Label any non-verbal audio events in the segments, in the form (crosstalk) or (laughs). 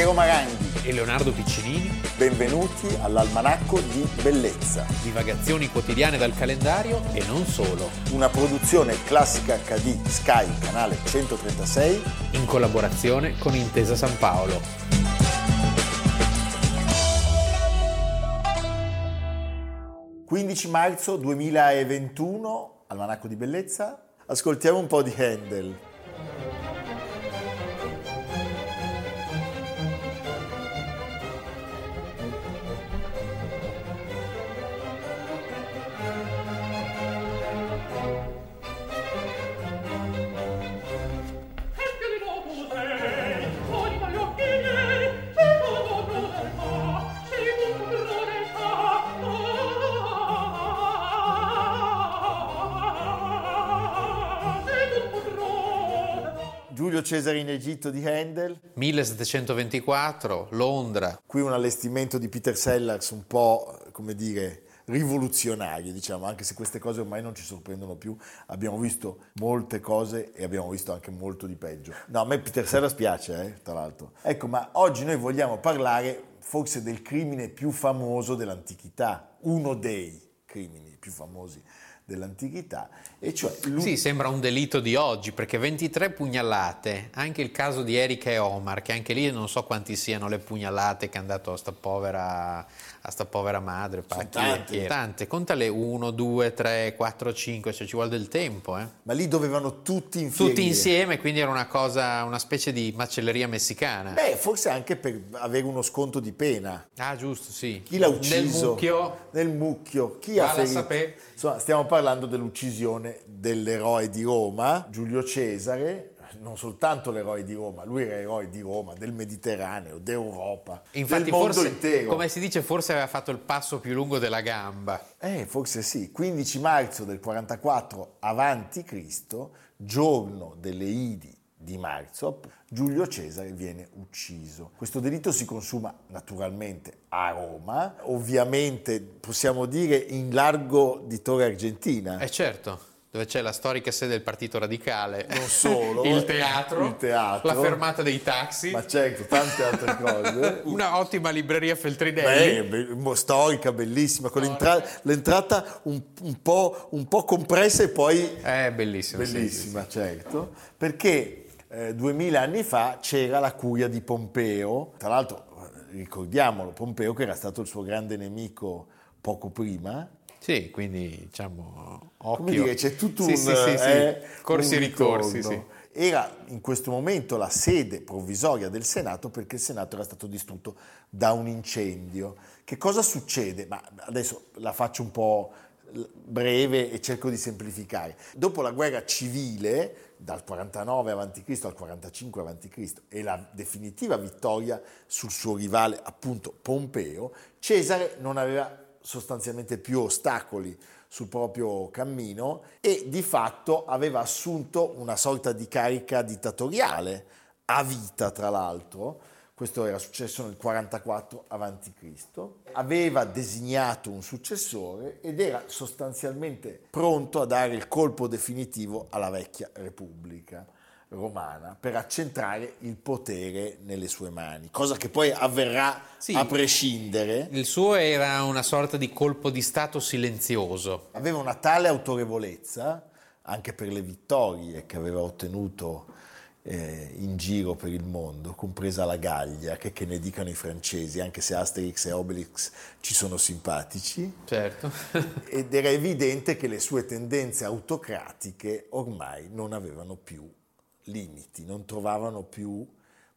Piero Maranghi e Leonardo Piccinini. Benvenuti all'Almanacco di Bellezza. Divagazioni quotidiane dal calendario e non solo. Una produzione classica HD Sky, canale 136. In collaborazione con Intesa San Paolo. «15 marzo 2021, Almanacco di Bellezza. Ascoltiamo un po' di Handel. Giulio Cesare in Egitto di Handel. 1724, Londra. Qui un allestimento di Peter Sellers un po', come dire, rivoluzionario, diciamo, anche se queste cose ormai non ci sorprendono più. Abbiamo visto molte cose e abbiamo visto anche molto di peggio. No, a me Peter Sellers piace, eh, tra l'altro. Ecco, ma oggi noi vogliamo parlare forse del crimine più famoso dell'antichità, uno dei crimini più famosi dell'antichità, e cioè... Lui... Sì, sembra un delitto di oggi, perché 23 pugnalate, anche il caso di Erika e Omar, che anche lì non so quanti siano le pugnalate che hanno dato a sta povera, a sta povera madre. Tante. tante, contale 1, 2, 3, 4, 5, cioè ci vuole del tempo. Eh. Ma lì dovevano tutti insieme. Tutti insieme, quindi era una cosa, una specie di macelleria messicana. Beh, forse anche per avere uno sconto di pena. Ah, giusto, sì. Chi l'ha ucciso? Nel mucchio. Nel mucchio. Chi ha ferito? Insomma, stiamo parlando dell'uccisione dell'eroe di Roma, Giulio Cesare, non soltanto l'eroe di Roma, lui era eroe di Roma, del Mediterraneo, d'Europa, Infatti, del mondo forse, intero. Come si dice, forse aveva fatto il passo più lungo della gamba. Eh, forse sì. 15 marzo del 44 avanti Cristo, giorno delle Idi di marzo, Giulio Cesare viene ucciso. Questo delitto si consuma naturalmente a Roma, ovviamente possiamo dire in largo di Torre Argentina. Eh certo dove c'è la storica sede del Partito Radicale, non solo, il, teatro, il teatro, la fermata dei taxi, ma certo, tante altre (laughs) cose. Una ottima libreria Feltrinelli. Beh, storica, bellissima, con l'entra- l'entrata un, un, po', un, po', compressa e poi... È bellissima. Bellissima, sì, sì, certo, perché eh, duemila anni fa c'era la curia di Pompeo, tra l'altro ricordiamolo, Pompeo che era stato il suo grande nemico poco prima, sì, quindi diciamo occhio. Come dire, c'è tutto sì, un sì, sì, eh, corsi e ricorsi. Sì. Era in questo momento la sede provvisoria del Senato perché il Senato era stato distrutto da un incendio. Che cosa succede? Ma adesso la faccio un po' breve e cerco di semplificare. Dopo la guerra civile, dal 49 a.C. al 45 a.C. e la definitiva vittoria sul suo rivale, appunto Pompeo, Cesare non aveva sostanzialmente più ostacoli sul proprio cammino e di fatto aveva assunto una sorta di carica dittatoriale a vita tra l'altro questo era successo nel 44 a.C., aveva designato un successore ed era sostanzialmente pronto a dare il colpo definitivo alla vecchia Repubblica romana per accentrare il potere nelle sue mani, cosa che poi avverrà sì, a prescindere. Il suo era una sorta di colpo di Stato silenzioso. Aveva una tale autorevolezza anche per le vittorie che aveva ottenuto eh, in giro per il mondo, compresa la Gallia, che, che, ne dicano i francesi, anche se Asterix e Obelix ci sono simpatici. Certo. (laughs) ed era evidente che le sue tendenze autocratiche ormai non avevano più limiti, non trovavano più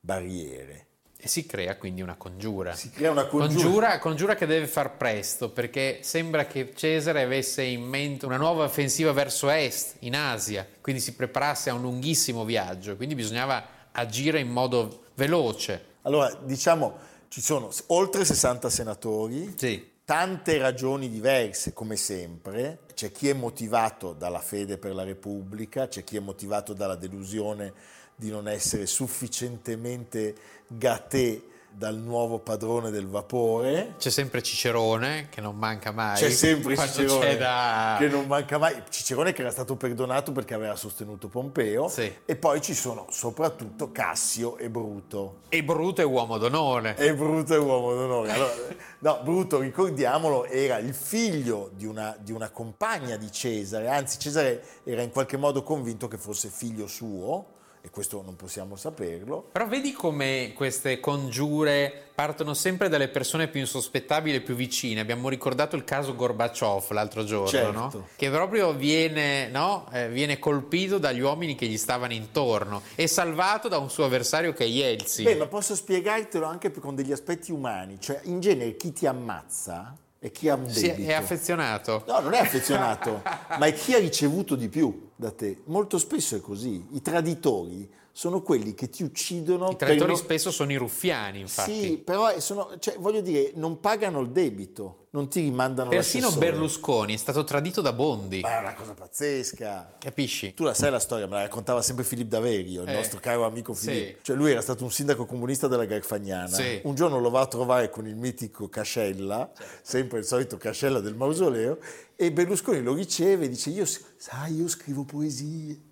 barriere. E si crea quindi una congiura. Si crea una congiura. congiura. Congiura che deve far presto, perché sembra che Cesare avesse in mente una nuova offensiva verso est, in Asia, quindi si preparasse a un lunghissimo viaggio, quindi bisognava agire in modo veloce. Allora, diciamo, ci sono oltre 60 senatori, sì. tante ragioni diverse, come sempre. C'è chi è motivato dalla fede per la Repubblica, c'è chi è motivato dalla delusione di non essere sufficientemente gatè dal nuovo padrone del vapore. C'è sempre Cicerone che non manca mai. C'è sempre Quando Cicerone c'è da- che non manca mai. Cicerone che era stato perdonato perché aveva sostenuto Pompeo. Sì. E poi ci sono soprattutto Cassio e Bruto. E Bruto è uomo d'onore. E Bruto è uomo d'onore. Allora, no, Bruto, ricordiamolo, era il figlio di una, di una compagna di Cesare, anzi Cesare era in qualche modo convinto che fosse figlio suo, e questo non possiamo saperlo. Però vedi come queste congiure partono sempre dalle persone più insospettabili e più vicine. Abbiamo ricordato il caso Gorbaciov l'altro giorno, Certo. no? che proprio viene, no? Eh, viene colpito dagli uomini che gli stavano intorno e salvato da un suo avversario che è Yeltsin. Beh, ma posso spiegartelo anche con degli aspetti umani, cioè in genere chi ti ammazza è chi ha un Sì, debito. è affezionato. No, non è affezionato, (laughs) ma è chi ha ricevuto di più da te. Molto spesso è così. I traditori sono quelli che ti uccidono. I traditori non- spesso sono i ruffiani, infatti. Sì, però sono, cioè, voglio dire, non pagano il debito, non ti rimandano Persino l'assessore. Berlusconi è stato tradito da Bondi. Ma è una cosa pazzesca. Capisci? Tu la sai la storia, me la raccontava sempre Filippo Daverio, il Eh, nostro caro amico sì. Filippo. Cioè lui era stato un sindaco comunista della Garfagnana. Sì. Un giorno lo va a trovare con il mitico Cascella, sempre il solito Cascella del mausoleo, e Berlusconi lo riceve e dice, io, sai, io scrivo poesie.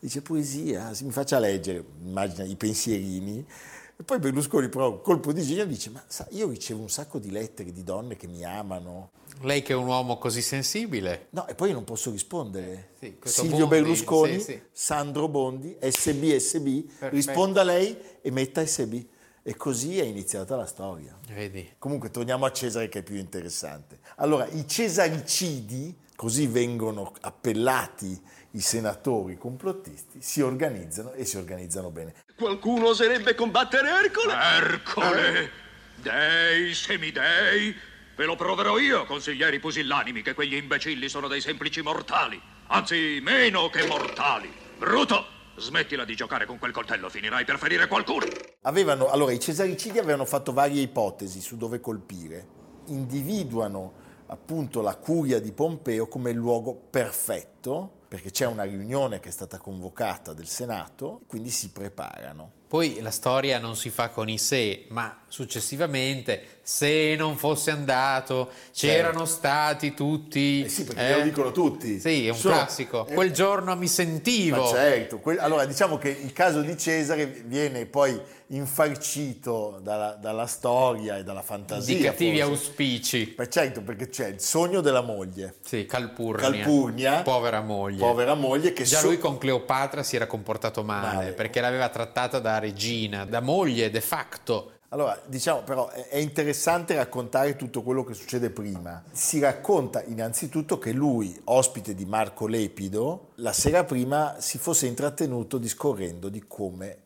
Dice poesia, si mi faccia leggere, immagina i pensierini. E poi Berlusconi però, colpo di genio, dice, ma sa, io ricevo un sacco di lettere di donne che mi amano. Lei che è un uomo così sensibile. No, e poi io non posso rispondere. Sì, Silvio Bondi, Berlusconi, sì, sì. Sandro Bondi, SB, SB, risponda lei e metta SB. E così è iniziata la storia. Vedi? Comunque torniamo a Cesare che è più interessante. Allora, i cesaricidi, così vengono appellati i senatori complottisti, si organizzano e si organizzano bene. Qualcuno oserebbe combattere Ercole? Ercole! Dei, semidei! Ve lo proverò io, consiglieri pusillanimi, che quegli imbecilli sono dei semplici mortali. Anzi, meno che mortali. Bruto! Smettila di giocare con quel coltello, finirai per ferire qualcuno. Avevano, allora, i cesaricidi avevano fatto varie ipotesi su dove colpire. Individuano appunto la curia di Pompeo come il luogo perfetto, perché c'è una riunione che è stata convocata del Senato, quindi si preparano. Poi la storia non si fa con i se, ma successivamente, se non fosse andato, c'erano stati tutti. Eh sì, perché lo dicono tutti. Sì, è un Sono- classico. eh, Quel giorno mi sentivo. Certo, que- allora diciamo che il caso di Cesare viene poi infarcito dalla, dalla storia e dalla fantasia. di cattivi forse. auspici. Beh, certo, perché c'è il sogno della moglie. Sì, Calpurnia. Calpurnia, Povera moglie. Povera moglie che Già so- lui con Cleopatra si era comportato male, Male. perché l'aveva trattata da regina, da moglie de facto. Allora, diciamo però è interessante raccontare tutto quello che succede prima. Si racconta innanzitutto che lui, ospite di Marco Lepido, la sera prima si fosse intrattenuto discorrendo di come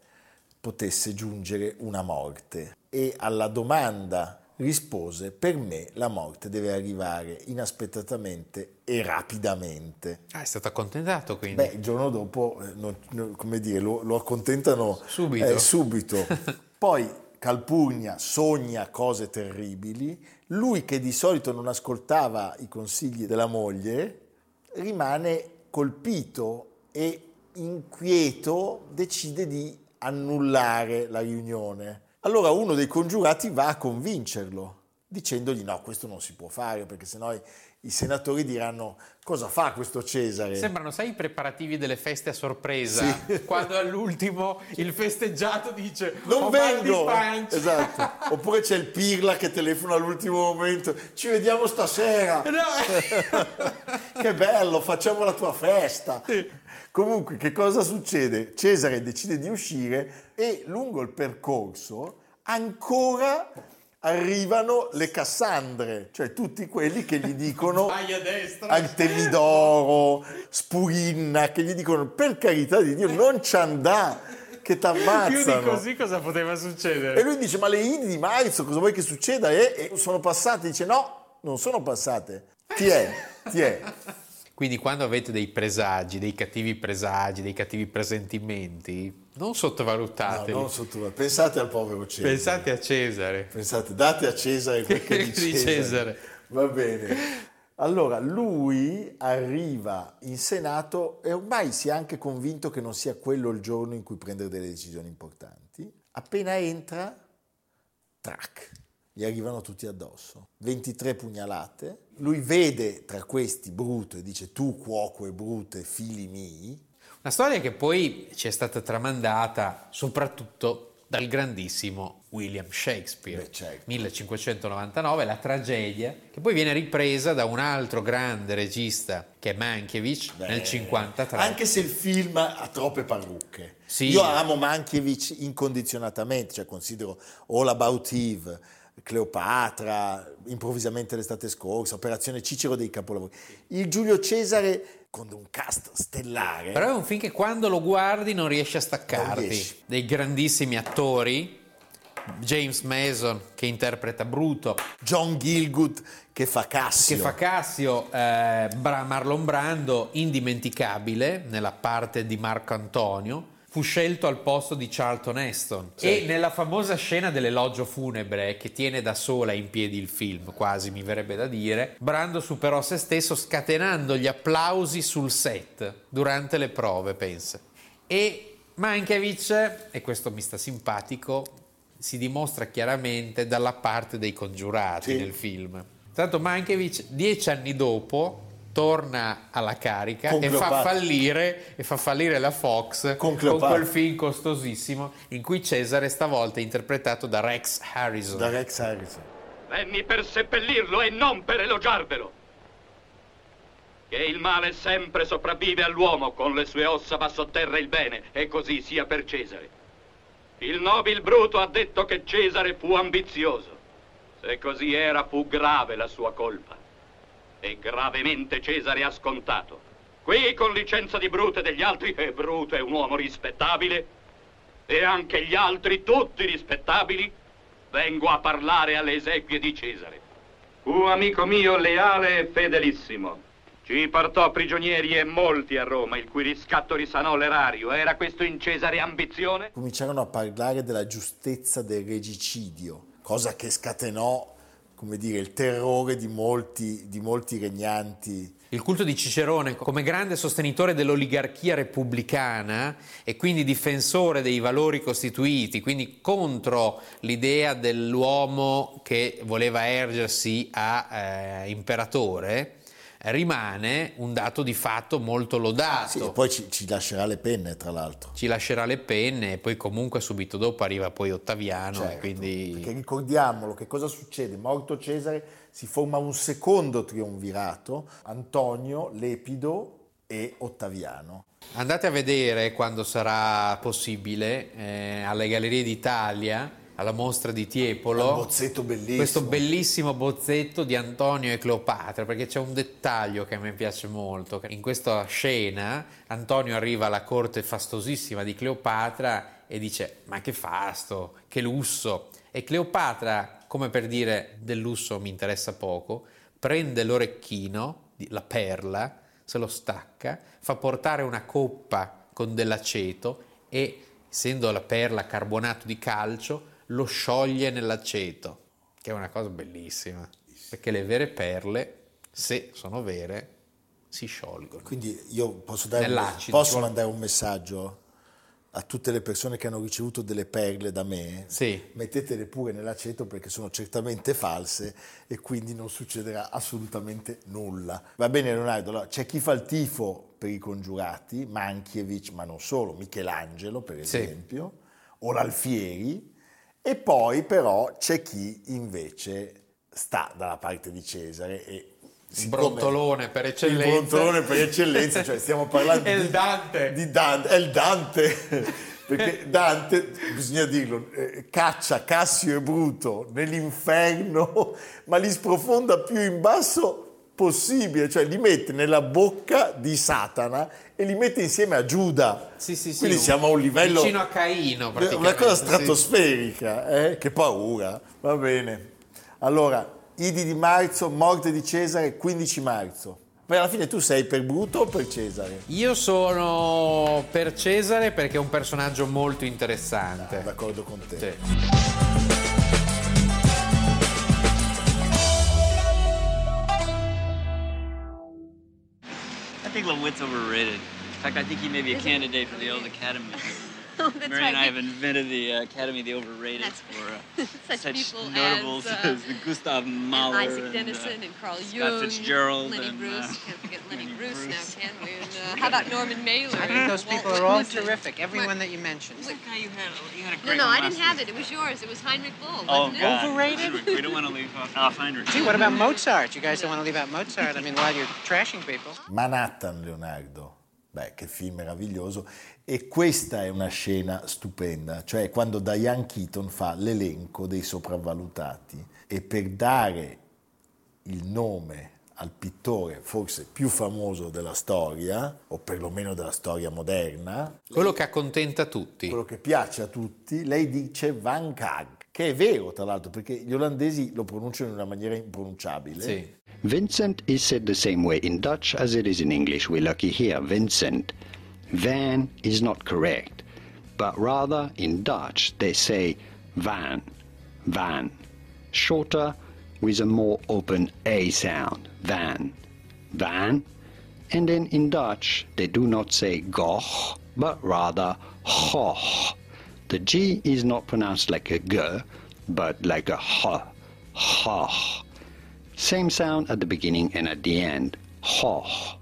potesse giungere una morte e alla domanda rispose per me la morte deve arrivare inaspettatamente e rapidamente. Ah, è stato accontentato quindi. Beh, il giorno dopo, eh, non- non- come dire, lo, lo accontentano Subito. eh, subito. (laughs) Poi Calpurnia sogna cose terribili, lui che di solito non ascoltava i consigli della moglie, rimane colpito e inquieto, decide di annullare la riunione. Allora uno dei congiurati va a convincerlo, dicendogli no, questo non si può fare perché sennò i, senatori diranno cosa fa questo Cesare? Sembrano, sai, i preparativi delle feste a sorpresa, Sì. quando all'ultimo il festeggiato dice Non "Ho mal di vengo! pancia". Esatto. (laughs) Oppure c'è il Pirla che telefona all'ultimo momento. Ci vediamo stasera. No. (laughs) Che bello, facciamo la tua festa. Comunque, che cosa succede? Cesare decide di uscire e lungo il percorso ancora arrivano le Cassandre, cioè tutti quelli che gli dicono. (laughs) Artemidoro, Spurinna, che gli dicono per carità di Dio non ci andà, che Più di t'ammazzano. così cosa poteva succedere? E lui dice: Ma le Idi di marzo, cosa vuoi che succeda? E, e sono passate. Dice: No, non sono passate. Ti è, ti è. Quindi quando avete dei presagi, dei cattivi presagi, dei cattivi presentimenti, non No, sottovalutateli. non sottovalutate. Pensate al povero Cesare. Pensate a Cesare. Pensate, date a Cesare quel che (laughs) di Cesare. Cesare. Va bene. Allora, lui arriva in Senato e ormai si è anche convinto che non sia quello il giorno in cui prendere delle decisioni importanti. Appena entra, track, gli arrivano tutti addosso. 23 pugnalate. Lui vede tra questi Bruto e dice tu cuoco e Brute, fili miei. Una storia che poi ci è stata tramandata soprattutto dal grandissimo William Shakespeare, Beh, certo. 1599, la tragedia, che poi viene ripresa da un altro grande regista che è Mankiewicz Beh, nel 53. Anche se il film ha troppe parrucche. Sì. Io amo Mankiewicz incondizionatamente, cioè considero All About Eve, Cleopatra, improvvisamente l'estate scorsa, Operazione Cicero dei capolavori. Il Giulio Cesare con un cast stellare. Però è un film che quando lo guardi non riesci a staccarti. riesci. Dei grandissimi attori, James Mason che interpreta Bruto, John Gilgood che fa Cassio. che fa Cassio, eh, Marlon Brando, indimenticabile nella parte di Marco Antonio, fu scelto al posto di Charlton Heston. Sì. E nella famosa scena dell'elogio funebre che tiene da sola in piedi il film, quasi mi verrebbe da dire, Brando superò se stesso scatenando gli applausi sul set durante le prove, pensa. E Mankiewicz, e questo mi sta simpatico, si dimostra chiaramente dalla parte dei congiurati Sì. nel film. Tanto Mankiewicz, dieci anni dopo, torna alla carica e fa, fallire, e fa fallire la Fox Con con, quel film costosissimo in cui Cesare stavolta è interpretato da Rex Harrison. Da Rex Harrison. Venni per seppellirlo e non per elogiarvelo. Che il male sempre sopravvive all'uomo, con le sue ossa va sotterra il bene, e così sia per Cesare. Il nobil Bruto ha detto che Cesare fu ambizioso. Se così era, fu grave la sua colpa. E gravemente Cesare ha scontato. Qui, con licenza di Bruto e degli altri, e Bruto è un uomo rispettabile, e anche gli altri, tutti rispettabili, vengo a parlare alle esequie di Cesare. Fu amico mio leale e fedelissimo. Ci portò prigionieri e molti a Roma, il cui riscatto risanò l'erario. Era questo in Cesare ambizione? Cominciarono a parlare della giustezza del regicidio, cosa che scatenò, come dire, il terrore di molti, di molti regnanti. Il culto di Cicerone come grande sostenitore dell'oligarchia repubblicana e quindi difensore dei valori costituiti, quindi contro l'idea dell'uomo che voleva ergersi a eh, imperatore, rimane un dato di fatto molto lodato. Sì, e poi ci, ci lascerà le penne, tra l'altro. Ci lascerà le penne e poi comunque subito dopo arriva poi Ottaviano Certo, quindi... Perché ricordiamolo che cosa succede? Morto Cesare si forma un secondo triumvirato, Antonio, Lepido e Ottaviano. Andate a vedere quando sarà possibile eh, alle Gallerie d'Italia, alla mostra di Tiepolo, bellissimo. questo bellissimo bozzetto di Antonio e Cleopatra, perché c'è un dettaglio che a me piace molto. In questa scena Antonio arriva alla corte fastosissima di Cleopatra e dice ma che fasto, che lusso. E Cleopatra, come per dire del lusso mi interessa poco, prende l'orecchino, la perla, se lo stacca, fa portare una coppa con dell'aceto e, essendo la perla carbonato di calcio, lo scioglie nell'aceto, che è una cosa bellissima, perché le vere perle, se sono vere, si sciolgono. Quindi io posso, dare un- posso mandare un messaggio a tutte le persone che hanno ricevuto delle perle da me? Sì. Mettetele pure nell'aceto perché sono certamente false e quindi non succederà assolutamente nulla. Va bene Leonardo, allora, c'è chi fa il tifo per i congiurati, Mankiewicz, ma non solo, Michelangelo per Sì. esempio, o l'Alfieri, e poi però c'è chi invece sta dalla parte di Cesare e Il brontolone per eccellenza. il brontolone per eccellenza, cioè stiamo parlando È (laughs) il di Dante. di Dante, è il Dante, (laughs) perché Dante, bisogna dirlo, eh, caccia Cassio e Bruto nell'inferno, ma li sprofonda più in basso possibile, cioè li mette nella bocca di Satana e li mette insieme a Giuda. Sì, sì, sì, Quindi siamo a un livello... vicino a Caino, Una cosa stratosferica, eh? che paura. Va bene. Allora, Idi di marzo, morte di Cesare, 15 marzo. Poi alla fine tu sei per Bruto o per Cesare? Io sono per Cesare perché è un personaggio molto interessante. D'accordo con te. Sì. Think LeWitt's overrated. In fact, I think he may be a candidate for the old Academy. (laughs) that's Mary right. and I have invented the uh, Academy of the Overrated That's for uh, (laughs) Such such, people notables as, uh, as Gustav and Mahler Isaac and, Dennison uh, and Carl Scott Jung, Fitzgerald Lenny and, Bruce. uh, Can't forget (laughs) Lenny, Lenny Bruce, Bruce. now, can we? And, uh, how about Norman Mailer? I think those Walt people are all Whitman? terrific. Everyone What- that you mentioned. Who's that guy you had? You had a No, great no, one I didn't have it. It was yours. It was Heinrich Bull, Oh, wasn't it? God. Overrated? We don't want to leave off, off Heinrich. Gee, what about Mozart? You guys don't want to leave out Mozart? I mean, while you're trashing people. Manhattan, Leonardo. Beh, che film meraviglioso. E questa è una scena stupenda, cioè quando Diane Keaton fa l'elenco dei sopravvalutati e per dare il nome al pittore forse più famoso della storia, o perlomeno della storia moderna, Quello che accontenta tutti. quello che piace a tutti, lei dice Van Gogh, che è vero tra l'altro perché gli olandesi lo pronunciano in una maniera impronunciabile. Sì. Vincent is said the same way in Dutch as it is in English. We're lucky here, Vincent. Van is not correct, but rather in Dutch they say van, van. Shorter with a more open A sound, van, van. And then in Dutch they do not say goch, but rather goch. The G is not pronounced like a G, but like a H, H. Same sound at the beginning and at the end. Hoch.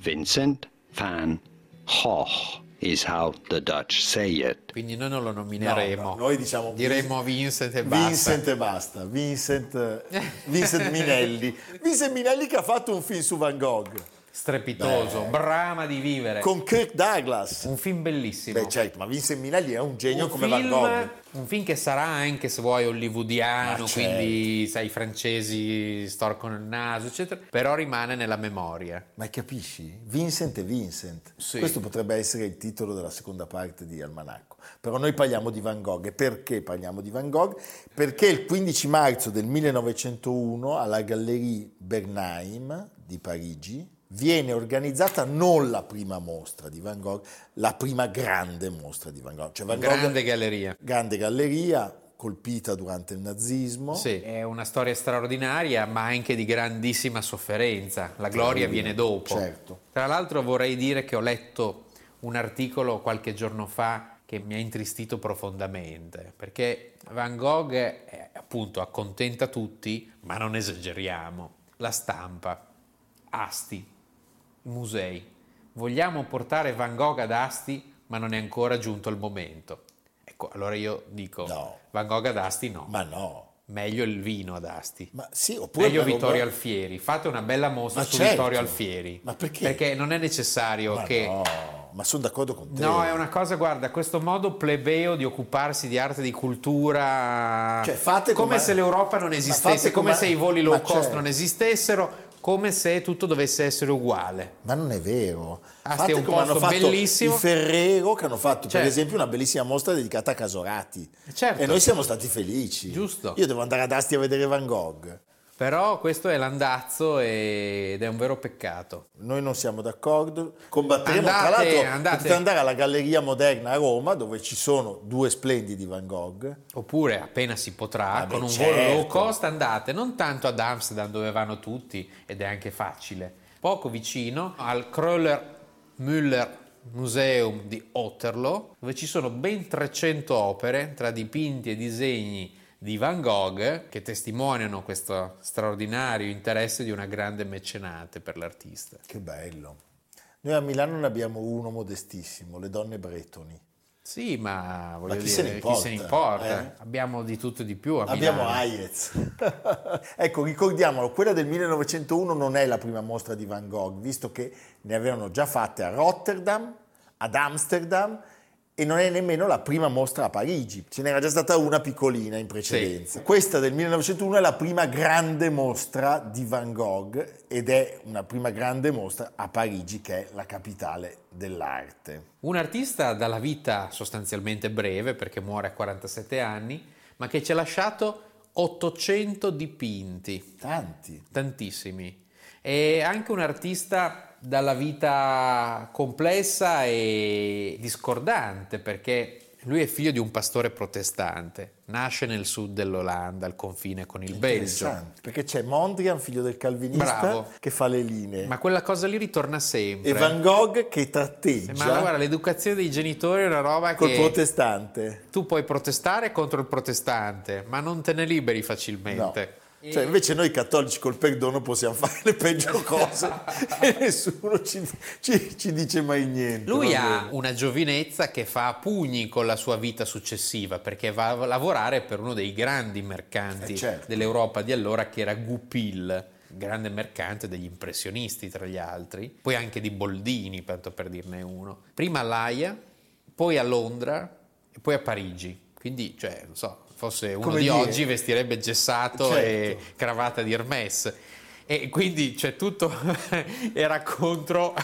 Vincent van Gogh is how the Dutch say it. Quindi noi non lo nomineremo. No, no, noi diciamo Diremo Vincent e basta. Vincent e basta, Vincent, Vincent (laughs) Minelli. Vincent Minelli che ha fatto un film su Van Gogh Strepitoso, Beh. brama di vivere. con Kirk Douglas. Un film bellissimo. Beh, certo, ma Vincent Minelli è un genio un come film, Van Gogh. un film che sarà anche se vuoi hollywoodiano, Ma certo. quindi sai i francesi storcono il naso, eccetera, però rimane nella memoria. Ma capisci? Vincent e Vincent. Sì. Questo potrebbe essere il titolo della seconda parte di Almanacco. Però noi parliamo di Van Gogh. E perché parliamo di Van Gogh? Perché il 15 marzo del 1901 alla Galleria Bernheim di Parigi viene organizzata non la prima mostra di Van Gogh, la prima grande mostra di Van Gogh. Cioè Van Gogh- Grande galleria. grande galleria colpita durante il nazismo. Sì, è una storia straordinaria, ma anche di grandissima sofferenza. La gloria viene dopo. certo. Tra l'altro vorrei dire che ho letto un articolo qualche giorno fa che mi ha intristito profondamente, perché Van Gogh eh, appunto accontenta tutti, ma non esageriamo. La stampa, Asti, musei. Vogliamo portare Van Gogh ad Asti, ma non è ancora giunto il momento. Ecco, allora io dico, No. Van Gogh ad Asti no. Ma no. Meglio il vino ad Asti. Ma sì, oppure Meglio Vittorio Alfieri. Fate una bella mostra Ma su certo. Vittorio Alfieri. Ma perché? Perché non è necessario Ma che... no, ma sono d'accordo con te. No, è una cosa, guarda, questo modo plebeo di occuparsi di arte di cultura, Cioè, fate come come- se l'Europa non esistesse, come come- se i voli low cost certo. non esistessero, come se tutto dovesse essere uguale. Ma non è vero. Fate è un come hanno fatto bellissimo. i Ferrero che hanno fatto per Certo. esempio una bellissima mostra dedicata a Casorati. Certo. E noi siamo stati felici. Giusto. Io devo andare ad Asti a vedere Van Gogh. Però questo è l'andazzo ed è un vero peccato. Noi non siamo d'accordo. Combatteremo. Andate, Tra l'altro, andate. potete andare alla Galleria Moderna a Roma, dove ci sono due splendidi Van Gogh. Oppure appena si potrà, Vabbè, con un certo. volo low cost andate, non tanto ad Amsterdam dove vanno tutti ed è anche facile, poco vicino al Kröller Müller Museum di Otterlo, dove ci sono ben 300 opere tra dipinti e disegni di Van Gogh che testimoniano questo straordinario interesse di una grande mecenate per l'artista. Che bello. Noi a Milano ne abbiamo uno modestissimo, le donne bretoni. Sì, ma voglio chi dire, se ne importa, chi se ne importa? eh? Abbiamo di tutto e di più a Abbiamo. Hayez. (laughs) ecco, ricordiamolo, quella del 1901 non è la prima mostra di Van Gogh, visto che ne avevano già fatte a Rotterdam, ad Amsterdam e non è nemmeno la prima mostra a Parigi. Ce n'era già stata una piccolina in precedenza. Questa del 1901 è la prima grande mostra di Van Gogh ed è una prima grande mostra a Parigi, che è la capitale dell'arte. Un artista dalla vita sostanzialmente breve, perché muore a 47 anni, ma che ci ha lasciato 800 dipinti, Tanti. tantissimi. E anche un artista dalla vita complessa e discordante, perché Lui è figlio di un pastore protestante, nasce nel sud dell'Olanda, al confine con il Belgio. Perché c'è Mondrian, figlio del calvinista, Bravo. che fa le linee. Ma quella cosa lì ritorna sempre. e Van Gogh che Ma tratteggia guarda, l'educazione dei genitori è una roba col che protestante. tu puoi protestare contro il protestante, ma non te ne liberi facilmente. Cioè, invece noi cattolici col perdono possiamo fare le peggio (laughs) cose e nessuno ci, ci- ci dice mai niente. Lui ha una giovinezza che fa pugni con la sua vita successiva perché va a lavorare per uno dei grandi mercanti Eh, certo. dell'Europa di allora che era Goupil, grande mercante degli impressionisti tra gli altri, poi anche di Boldini, tanto per dirne uno. Prima a L'Aia, poi a Londra e poi a Parigi. Quindi, cioè, non so, fosse uno Come di dire- oggi vestirebbe gessato Certo. e cravatta di Hermès. E quindi c'è tutto, (laughs) era contro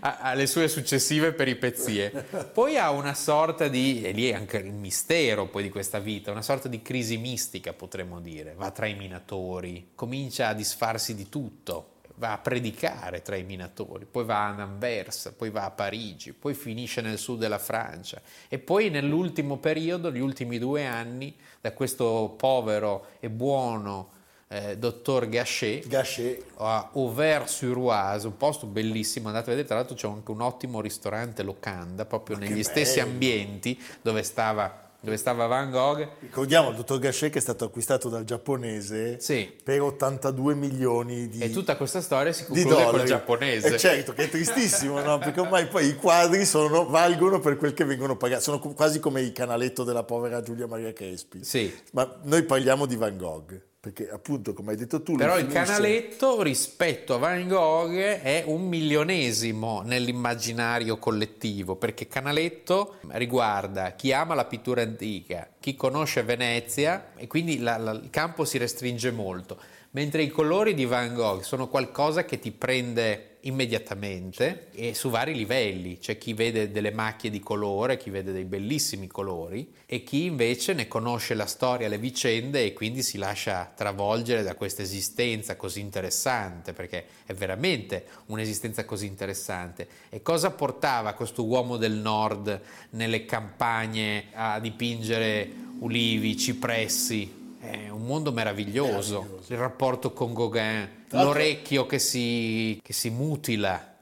alle sue successive peripezie. Poi ha una sorta di, e lì è anche il mistero poi di questa vita, una sorta di crisi mistica potremmo dire, va tra i minatori, comincia a disfarsi di tutto, va a predicare tra i minatori, poi va a Anvers, poi va a Parigi, poi finisce nel sud della Francia e poi nell'ultimo periodo, gli ultimi due anni, da questo povero e buono eh, dottor Gachet, Gachet, a Auvers-sur-Oise, un posto bellissimo, andate a vedere, tra l'altro c'è anche un ottimo ristorante locanda, proprio negli che stessi bello. ambienti dove stava, dove stava Van Gogh. ricordiamo il dottor Gachet che è stato acquistato dal giapponese Sì. per 82 milioni di, E tutta questa storia si conclude col giapponese. E certo che è tristissimo, no? Perché ormai poi i quadri sono- valgono per quel che vengono pagati, sono quasi come il canaletto della povera Giulia Maria Crespi. Sì. Ma noi parliamo di Van Gogh, perché appunto, come hai detto tu, Però il canaletto rispetto a Van Gogh è un milionesimo nell'immaginario collettivo, perché canaletto riguarda chi ama la pittura antica, chi conosce Venezia e quindi la- la- il campo si restringe molto, mentre i colori di Van Gogh sono qualcosa che ti prende immediatamente e su vari livelli, c'è chi vede delle macchie di colore, chi vede dei bellissimi colori e chi invece ne conosce la storia, le vicende e quindi si lascia travolgere da questa esistenza così interessante, perché è veramente un'esistenza così interessante. E cosa portava questo uomo del nord nelle campagne a dipingere ulivi, cipressi? È un mondo meraviglioso. Il rapporto con Gauguin, l'orecchio che si, che si mutila,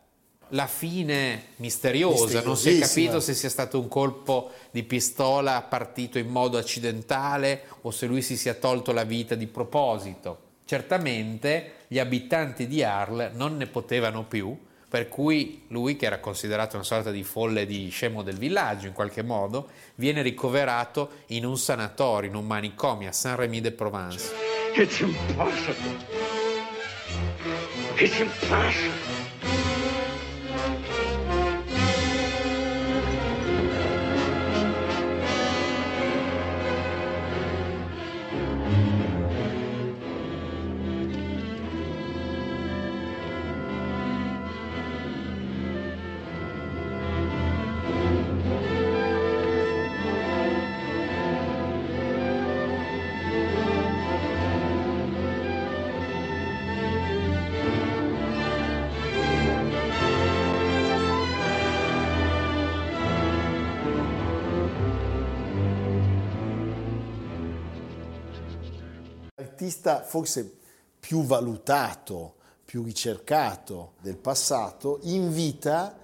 la fine misteriosa, non si è capito se sia stato un colpo di pistola partito in modo accidentale o se lui si sia tolto la vita di proposito. Certamente gli abitanti di Arles non ne potevano più, per cui lui, che era considerato una sorta di folle di scemo del villaggio in qualche modo, viene ricoverato in un sanatorio, in un manicomio a Saint-Rémy-de-Provence. It's impossible. It's impossible. L'artista forse più valutato, più ricercato del passato, in vita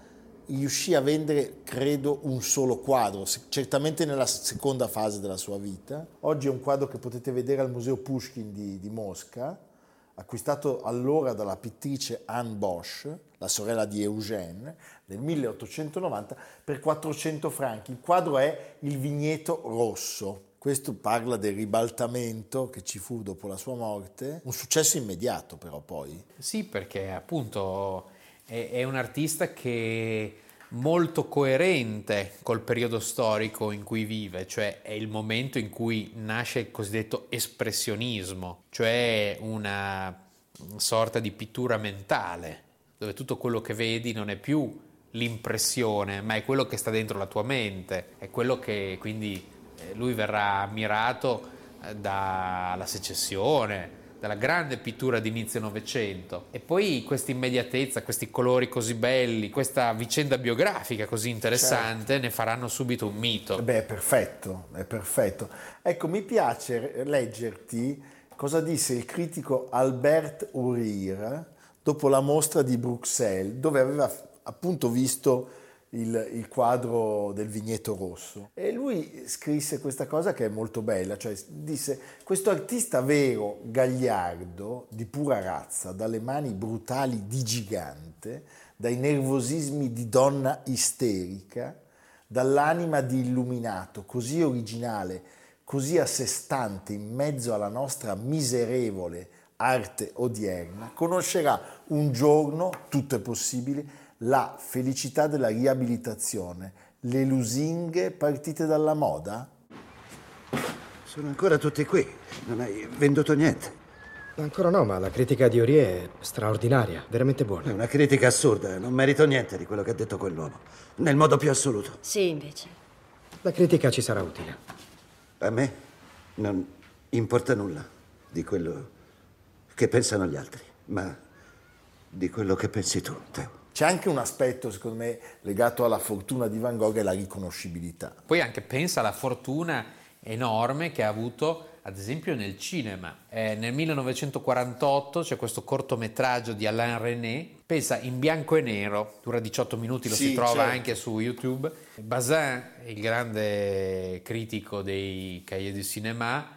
riuscì a vendere, credo, un solo quadro, certamente nella seconda fase della sua vita. Oggi è un quadro che potete vedere al Museo Pushkin di, di Mosca, acquistato allora dalla pittrice Anne Bosch, la sorella di Eugène, nel 1890 per 400 franchi. Il quadro è Il vigneto rosso. Questo parla del ribaltamento che ci fu dopo la sua morte, un successo immediato però poi. Sì, perché appunto è, è un artista che è molto coerente col periodo storico in cui vive, cioè è il momento in cui nasce il cosiddetto espressionismo, cioè una sorta di pittura mentale, dove tutto quello che vedi non è più l'impressione, ma è quello che sta dentro la tua mente, è quello che quindi lui verrà ammirato eh, dalla secessione, della grande pittura di inizio Novecento. E poi questa immediatezza, questi colori così belli, questa vicenda biografica così interessante ne faranno subito un mito. Beh, è perfetto, è perfetto. Ecco, mi piace leggerti cosa disse il critico Albert Urir dopo la mostra di Bruxelles, dove aveva appunto visto il, il, quadro del vigneto rosso. E lui scrisse questa cosa che è molto bella, cioè disse questo artista vero, gagliardo, di pura razza, dalle mani brutali di gigante, dai nervosismi di donna isterica, dall'anima di illuminato, così originale, così a sé stante in mezzo alla nostra miserevole arte odierna, conoscerà un giorno, tutto è possibile, la felicità della riabilitazione, le lusinghe partite dalla moda? Sono ancora tutti qui, non hai venduto niente. Ancora no, ma la critica di Orie è straordinaria, veramente buona. È una critica assurda, non merito niente di quello che ha detto quell'uomo, nel modo più assoluto. Sì, invece. La critica ci sarà utile. A me non importa nulla di quello che pensano gli altri, ma di quello che pensi tu, Teo. C'è anche un aspetto, secondo me, legato alla fortuna di Van Gogh e la riconoscibilità. Poi anche pensa alla fortuna enorme che ha avuto, ad esempio, nel cinema. Eh, nel 1948 c'è questo cortometraggio di Alain René, pensa in bianco e nero, dura 18 minuti, lo Sì, si trova certo. anche su YouTube. Bazin, il grande critico dei Cahiers du Cinéma,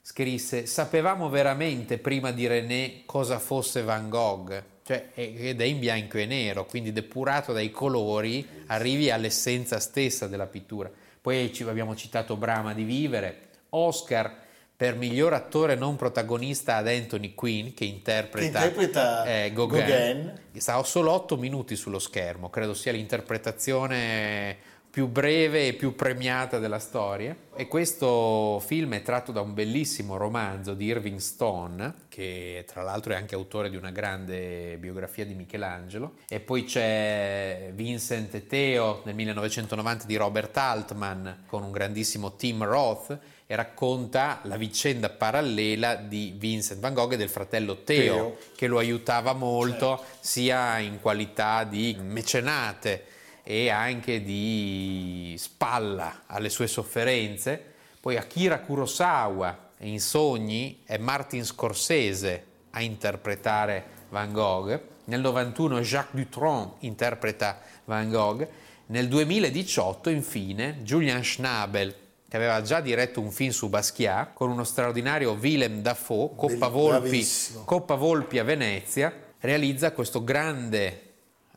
scrisse sapevamo veramente prima di René cosa fosse Van Gogh cioè, ed è in bianco e nero quindi depurato dai colori arrivi all'essenza stessa della pittura poi ci abbiamo citato Brahma di Vivere Oscar per miglior attore non protagonista ad Anthony Quinn che interpreta, Che interpreta eh, Gauguin. Gauguin. Sta solo 8 minuti sullo schermo credo sia l'interpretazione più breve e più premiata della storia. E questo film è tratto da un bellissimo romanzo di Irving Stone, che tra l'altro è anche autore di una grande biografia di Michelangelo. E poi c'è Vincent e Theo nel 1990 di Robert Altman con un grandissimo Tim Roth e racconta la vicenda parallela di Vincent Van Gogh e del fratello Theo, Theo. che lo aiutava molto sia in qualità di mecenate e anche di spalla alle sue sofferenze. Poi Akira Kurosawa in Sogni è Martin Scorsese a interpretare Van Gogh. Nel 91 Jacques Dutronc interpreta Van Gogh. Nel 2018 infine Julian Schnabel che aveva già diretto un film su Basquiat con uno straordinario Willem Dafoe, Coppa Volpi. Coppa Volpi a Venezia, realizza questo grande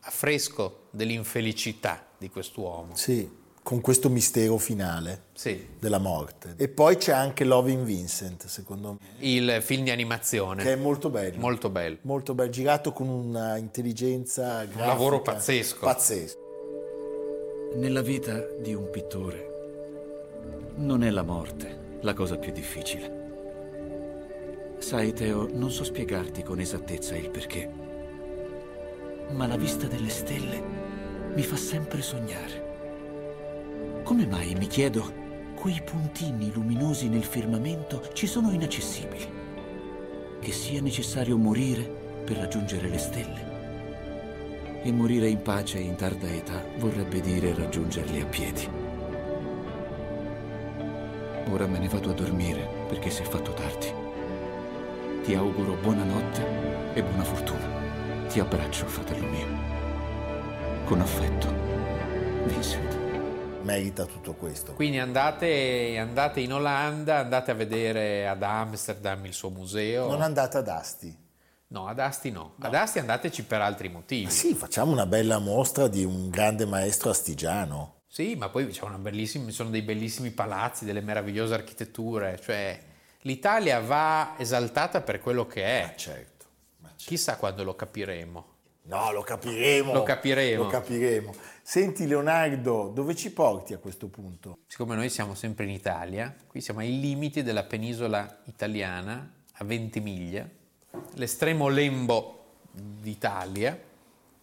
affresco dell'infelicità di quest'uomo. Sì, con questo mistero finale Sì. della morte. E poi c'è anche Loving Vincent, secondo me, Il film di animazione. che è molto bello. Molto bello. Molto bello, girato con una intelligenza grafica. lavoro pazzesco. Pazzesco. Nella vita di un pittore non è la morte la cosa più difficile. Sai, Teo, non so spiegarti con esattezza il perché, ma la vista delle stelle mi fa sempre sognare. Come mai, mi chiedo, quei puntini luminosi nel firmamento ci sono inaccessibili? Che sia necessario morire per raggiungere le stelle? E morire in pace in tarda età vorrebbe dire raggiungerli a piedi. Ora me ne vado a dormire perché si è fatto tardi. Ti auguro buonanotte e buona fortuna. Ti abbraccio, fratello mio. Con affetto, Vincent. Merita tutto questo. Quindi andate, andate in Olanda, andate a vedere ad Amsterdam il suo museo. Non andate ad Asti. No, ad Asti no. Ad Asti andateci per altri motivi. Ma sì, facciamo una bella mostra di un grande maestro astigiano. Sì, ma poi c'è una bellissima- ci sono dei bellissimi palazzi, delle meravigliose architetture. Cioè, l'Italia va esaltata per quello che è. Certo. ma certo. Chissà quando lo capiremo. No, lo capiremo. Lo capiremo. Lo capiremo. Senti Leonardo, dove ci porti a questo punto? Siccome noi siamo sempre in Italia, qui siamo ai limiti della penisola italiana, a Ventimiglia, l'estremo lembo d'Italia,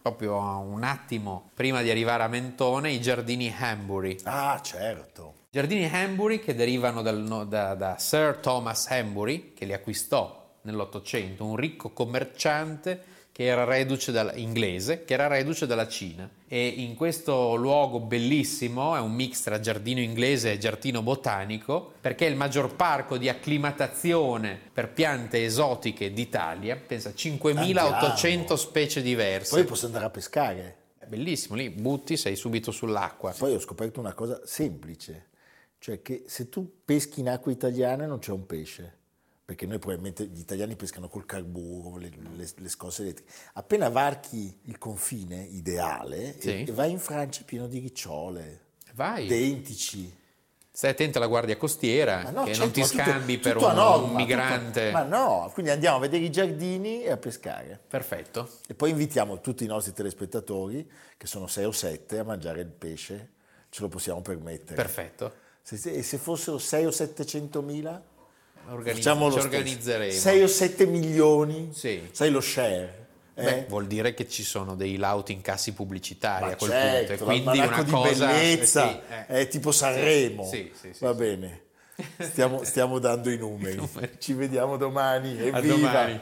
proprio un attimo prima di arrivare a Mentone, i giardini Hambury. Ah, certo. Giardini Hambury che derivano dal da, da Sir Thomas Hambury, che li acquistò nell'Ottocento, un ricco commerciante che era reduce dalla, inglese, che era reduce dalla Cina. E in questo luogo bellissimo, è un mix tra giardino inglese e giardino botanico, perché è il maggior parco di acclimatazione per piante esotiche d'Italia, pensa 5.800 Andiamo. specie diverse. Poi posso andare a pescare. È bellissimo, lì butti, sei subito sull'acqua. Poi ho scoperto una cosa semplice, cioè che se tu peschi in acque italiane non c'è un pesce, perché noi probabilmente gli italiani pescano col carburo, le, le- le scosse elettriche. Appena varchi il confine ideale Sì. e, e vai in Francia pieno di ricciole, Vai. dentici. Stai attento alla guardia costiera, no, che certo, non ti tutto- scambi per tutto a un, norma, un migrante. tutto- ma no, quindi andiamo a vedere i giardini e a pescare. Perfetto. E poi invitiamo tutti i nostri telespettatori, che sono 6 o 7, a mangiare il pesce. Ce lo possiamo permettere. Perfetto. Se- se- e se fossero 6 o 700 mila? Organizz- ci organizzeremo. 6 o 7 milioni? Sì. Sai lo share? eh? Beh, vuol dire che ci sono dei lauti incassi pubblicitari Ma a quel certo, punto. E quindi una di cosa bellezza, eh, sì, eh. è tipo Sanremo. Sì, sì, sì, Va sì. bene, stiamo, stiamo dando i numeri. (laughs) Ci vediamo domani. A Evviva! domani.